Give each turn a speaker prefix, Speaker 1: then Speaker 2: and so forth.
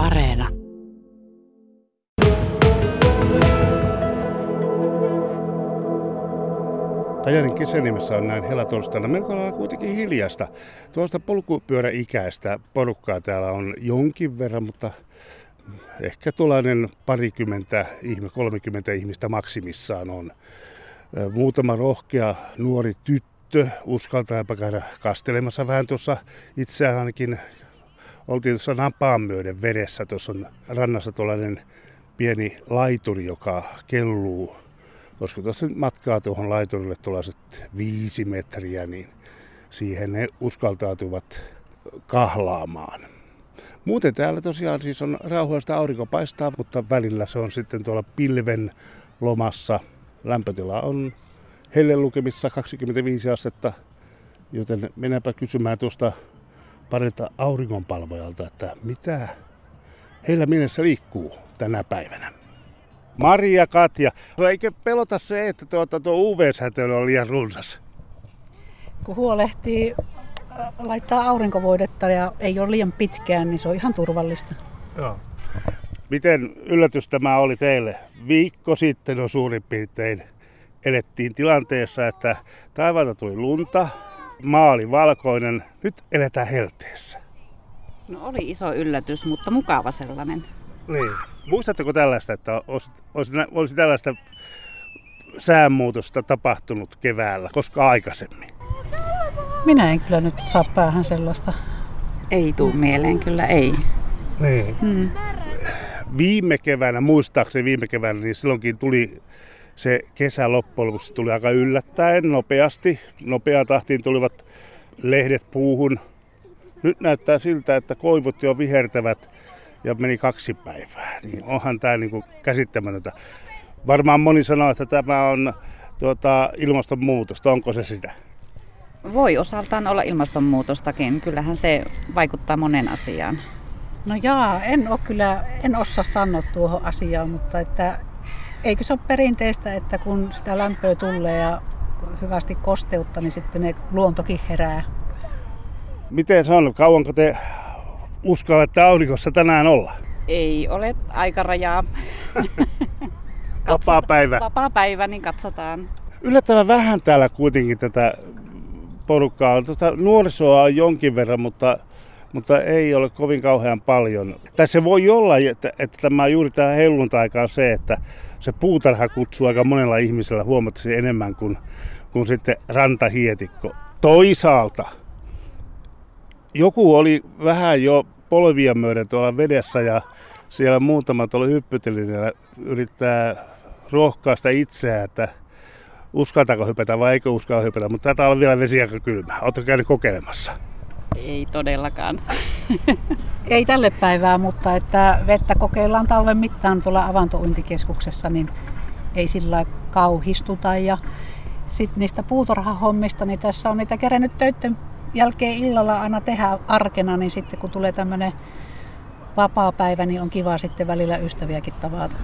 Speaker 1: Areena.
Speaker 2: Kajanin kesänimessä on näin helatorstaina melko lailla kuitenkin hiljasta. Tuosta polkupyöräikäistä porukkaa täällä on jonkin verran, mutta ehkä tuollainen parikymmentä, 30 ihmistä maksimissaan on. Muutama rohkea nuori tyttö uskaltaa käydä kastelemassa vähän tuossa itseään ainakin oltiin tuossa napaan myöden vedessä. Tuossa on rannassa tuollainen pieni laituri, joka kelluu. Olisiko tuossa matkaa tuohon laiturille tuollaiset viisi metriä, niin siihen ne uskaltautuvat kahlaamaan. Muuten täällä tosiaan siis on rauhallista aurinko paistaa, mutta välillä se on sitten tuolla pilven lomassa. Lämpötila on helle lukemissa 25 astetta, joten mennäänpä kysymään tuosta parilta auringonpalvojalta, että mitä heillä mielessä liikkuu tänä päivänä. Maria Katja, no eikö pelota se, että tuota, tuo UV-säteily on liian runsas?
Speaker 3: Kun huolehtii laittaa aurinkovoidetta ja ei ole liian pitkään, niin se on ihan turvallista.
Speaker 2: Joo. Miten yllätys tämä oli teille? Viikko sitten on suurin piirtein elettiin tilanteessa, että taivaalta tuli lunta, maa oli valkoinen, nyt eletään helteessä.
Speaker 4: No oli iso yllätys, mutta mukava sellainen.
Speaker 2: Niin. Muistatteko tällaista, että olisi, olisi, olisi tällaista säänmuutosta tapahtunut keväällä, koska aikaisemmin?
Speaker 3: Minä en kyllä nyt saa päähän sellaista.
Speaker 4: Ei tuu mieleen, kyllä ei.
Speaker 2: Niin. Hmm. Viime keväänä, muistaakseni viime keväänä, niin silloinkin tuli se kesä loppujen lopuksi tuli aika yllättäen, nopeasti. Nopea tahtiin tulivat lehdet puuhun. Nyt näyttää siltä, että koivut jo vihertävät ja meni kaksi päivää. Niin onhan tämä niin käsittämätöntä. Varmaan moni sanoo, että tämä on tuota, ilmastonmuutosta. Onko se sitä?
Speaker 4: Voi osaltaan olla ilmastonmuutostakin. Kyllähän se vaikuttaa monen asiaan.
Speaker 3: No jaa, en ole kyllä, en osaa sanoa tuohon asiaan, mutta että eikö se ole perinteistä, että kun sitä lämpöä tulee ja hyvästi kosteutta, niin sitten ne luontokin herää.
Speaker 2: Miten se on? Kauanko te uskallatte aurinkossa tänään olla?
Speaker 4: Ei ole aikarajaa.
Speaker 2: vapaa päivä.
Speaker 4: Vapaa päivä, niin katsotaan.
Speaker 2: Yllättävän vähän täällä kuitenkin tätä porukkaa on. Tuosta nuorisoa on jonkin verran, mutta, mutta ei ole kovin kauhean paljon. Se voi olla, että, että tämä juuri tämä helluntaika on se, että se puutarha kutsuu aika monella ihmisellä huomattavasti enemmän kuin, kuin sitten rantahietikko. Toisaalta joku oli vähän jo polvia myöden tuolla vedessä ja siellä muutama tuolla hyppytelinen yrittää rohkaista itseään, että uskaltaako hypätä vai eikö uskalla hypätä, mutta tätä on vielä vesi aika kylmä. Oletko käynyt kokeilemassa?
Speaker 4: Ei todellakaan.
Speaker 3: Ei tälle päivää, mutta että vettä kokeillaan talven mittaan tuolla avantouintikeskuksessa, niin ei sillä kauhistuta. Ja sitten niistä puutarhahommista, niin tässä on niitä kerennyt töiden jälkeen illalla aina tehdä arkena, niin sitten kun tulee tämmöinen vapaa päivä, niin on kiva sitten välillä ystäviäkin tavata.